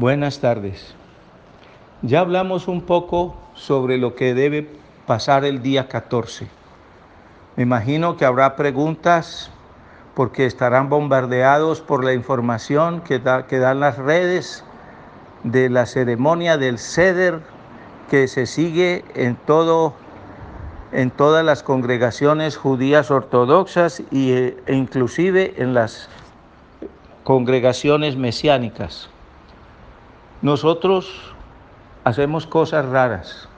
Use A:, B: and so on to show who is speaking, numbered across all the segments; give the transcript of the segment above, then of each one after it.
A: Buenas tardes. Ya hablamos un poco sobre lo que debe pasar el día 14. Me imagino que habrá preguntas porque estarán bombardeados por la información que, que dan las redes de la ceremonia del ceder que se sigue en todo en todas las congregaciones judías ortodoxas y, e inclusive en las congregaciones mesiánicas. Nosotros hacemos cosas raras.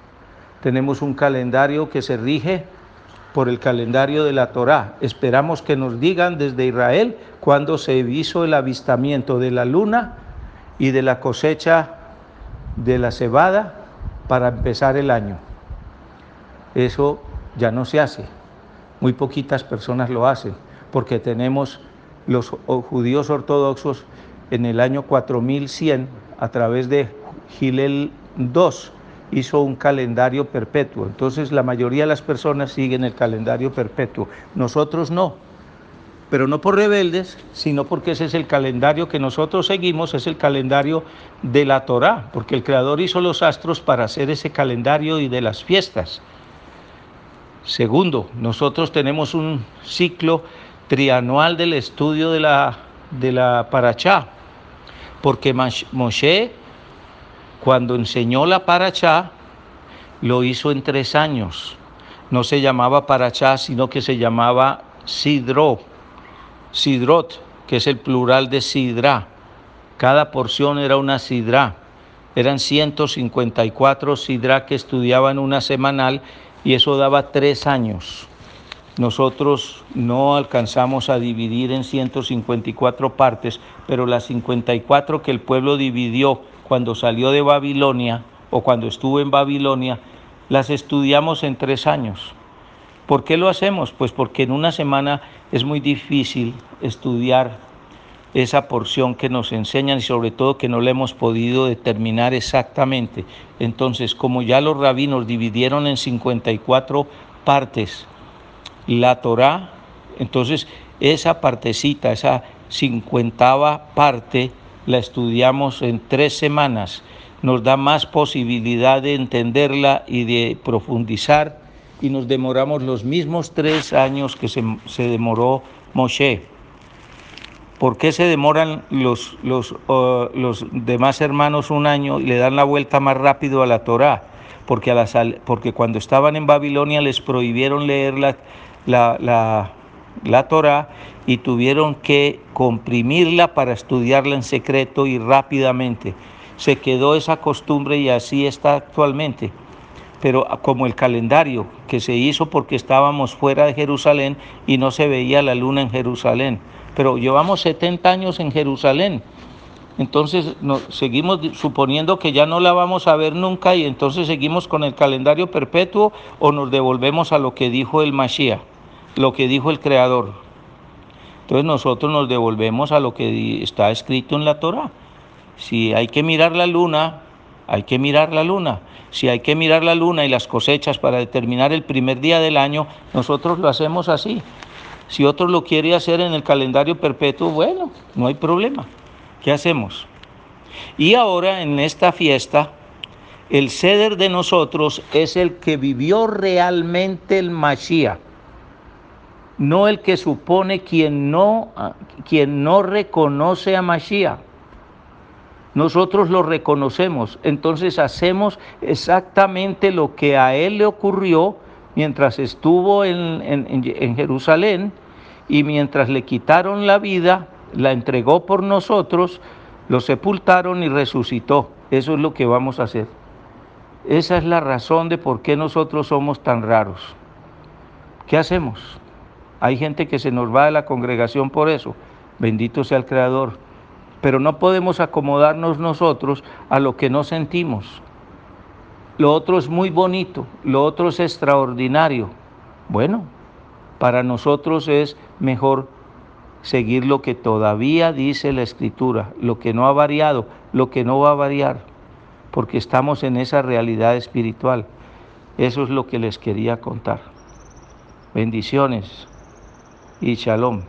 A: Tenemos un calendario que se rige por el calendario de la Torá. Esperamos que nos digan desde Israel cuándo se hizo el avistamiento de la luna y de la cosecha de la cebada para empezar el año. Eso ya no se hace. Muy poquitas personas lo hacen porque tenemos los judíos ortodoxos en el año 4100 a través de Gilel II hizo un calendario perpetuo. Entonces la mayoría de las personas siguen el calendario perpetuo. Nosotros no. Pero no por rebeldes, sino porque ese es el calendario que nosotros seguimos, es el calendario de la Torá, porque el Creador hizo los astros para hacer ese calendario y de las fiestas. Segundo, nosotros tenemos un ciclo trianual del estudio de la, de la Parachá, porque Moshe cuando enseñó la Parachá, lo hizo en tres años. No se llamaba Parachá, sino que se llamaba Sidro, Sidrot, que es el plural de Sidra. Cada porción era una Sidra. Eran 154 Sidra que estudiaban una semanal y eso daba tres años. Nosotros no alcanzamos a dividir en 154 partes, pero las 54 que el pueblo dividió cuando salió de Babilonia o cuando estuvo en Babilonia, las estudiamos en tres años. ¿Por qué lo hacemos? Pues porque en una semana es muy difícil estudiar esa porción que nos enseñan y sobre todo que no la hemos podido determinar exactamente. Entonces, como ya los rabinos dividieron en 54 partes la Torá, entonces esa partecita, esa cincuentava parte, la estudiamos en tres semanas, nos da más posibilidad de entenderla y de profundizar y nos demoramos los mismos tres años que se, demoró Moshe. ¿Por qué se demoran los, los, los, demás hermanos un año y le dan la vuelta más rápido a la Torá? Porque, a porque cuando estaban en Babilonia les prohibieron leer la, la, la, Torá y tuvieron que comprimirla para estudiarla en secreto y rápidamente. Se quedó esa costumbre y así está actualmente. Pero como el calendario que se hizo porque estábamos fuera de Jerusalén y no se veía la luna en Jerusalén. Pero llevamos 70 años en Jerusalén. Entonces nos, seguimos suponiendo que ya no la vamos a ver nunca y entonces seguimos con el calendario perpetuo o nos devolvemos a lo que dijo el Mashiach lo que dijo el Creador. Entonces nosotros nos devolvemos a lo que está escrito en la Torah. Si hay que mirar la luna, hay que mirar la luna. Si hay que mirar la luna y las cosechas para determinar el primer día del año, nosotros lo hacemos así. Si otro lo quiere hacer en el calendario perpetuo, bueno, no hay problema. ¿Qué hacemos? Y ahora en esta fiesta, el ceder de nosotros es el que vivió realmente el Mashiach no el que supone quien no, quien no reconoce a Mashiach. Nosotros lo reconocemos, entonces hacemos exactamente lo que a él le ocurrió mientras estuvo en, en Jerusalén y mientras le quitaron la vida, la entregó por nosotros, lo sepultaron y resucitó. Eso es lo que vamos a hacer. Esa es la razón de por qué nosotros somos tan raros. ¿Qué hacemos? Hay gente que se nos va de la congregación por eso. Bendito sea el Creador. Pero no podemos acomodarnos nosotros a lo que no sentimos. Lo otro es muy bonito, lo otro es extraordinario. Bueno, para nosotros es mejor seguir lo que todavía dice la Escritura, lo que no ha variado, lo que no va a variar, porque estamos en esa realidad espiritual. Eso es lo que les quería contar. Bendiciones y shalom.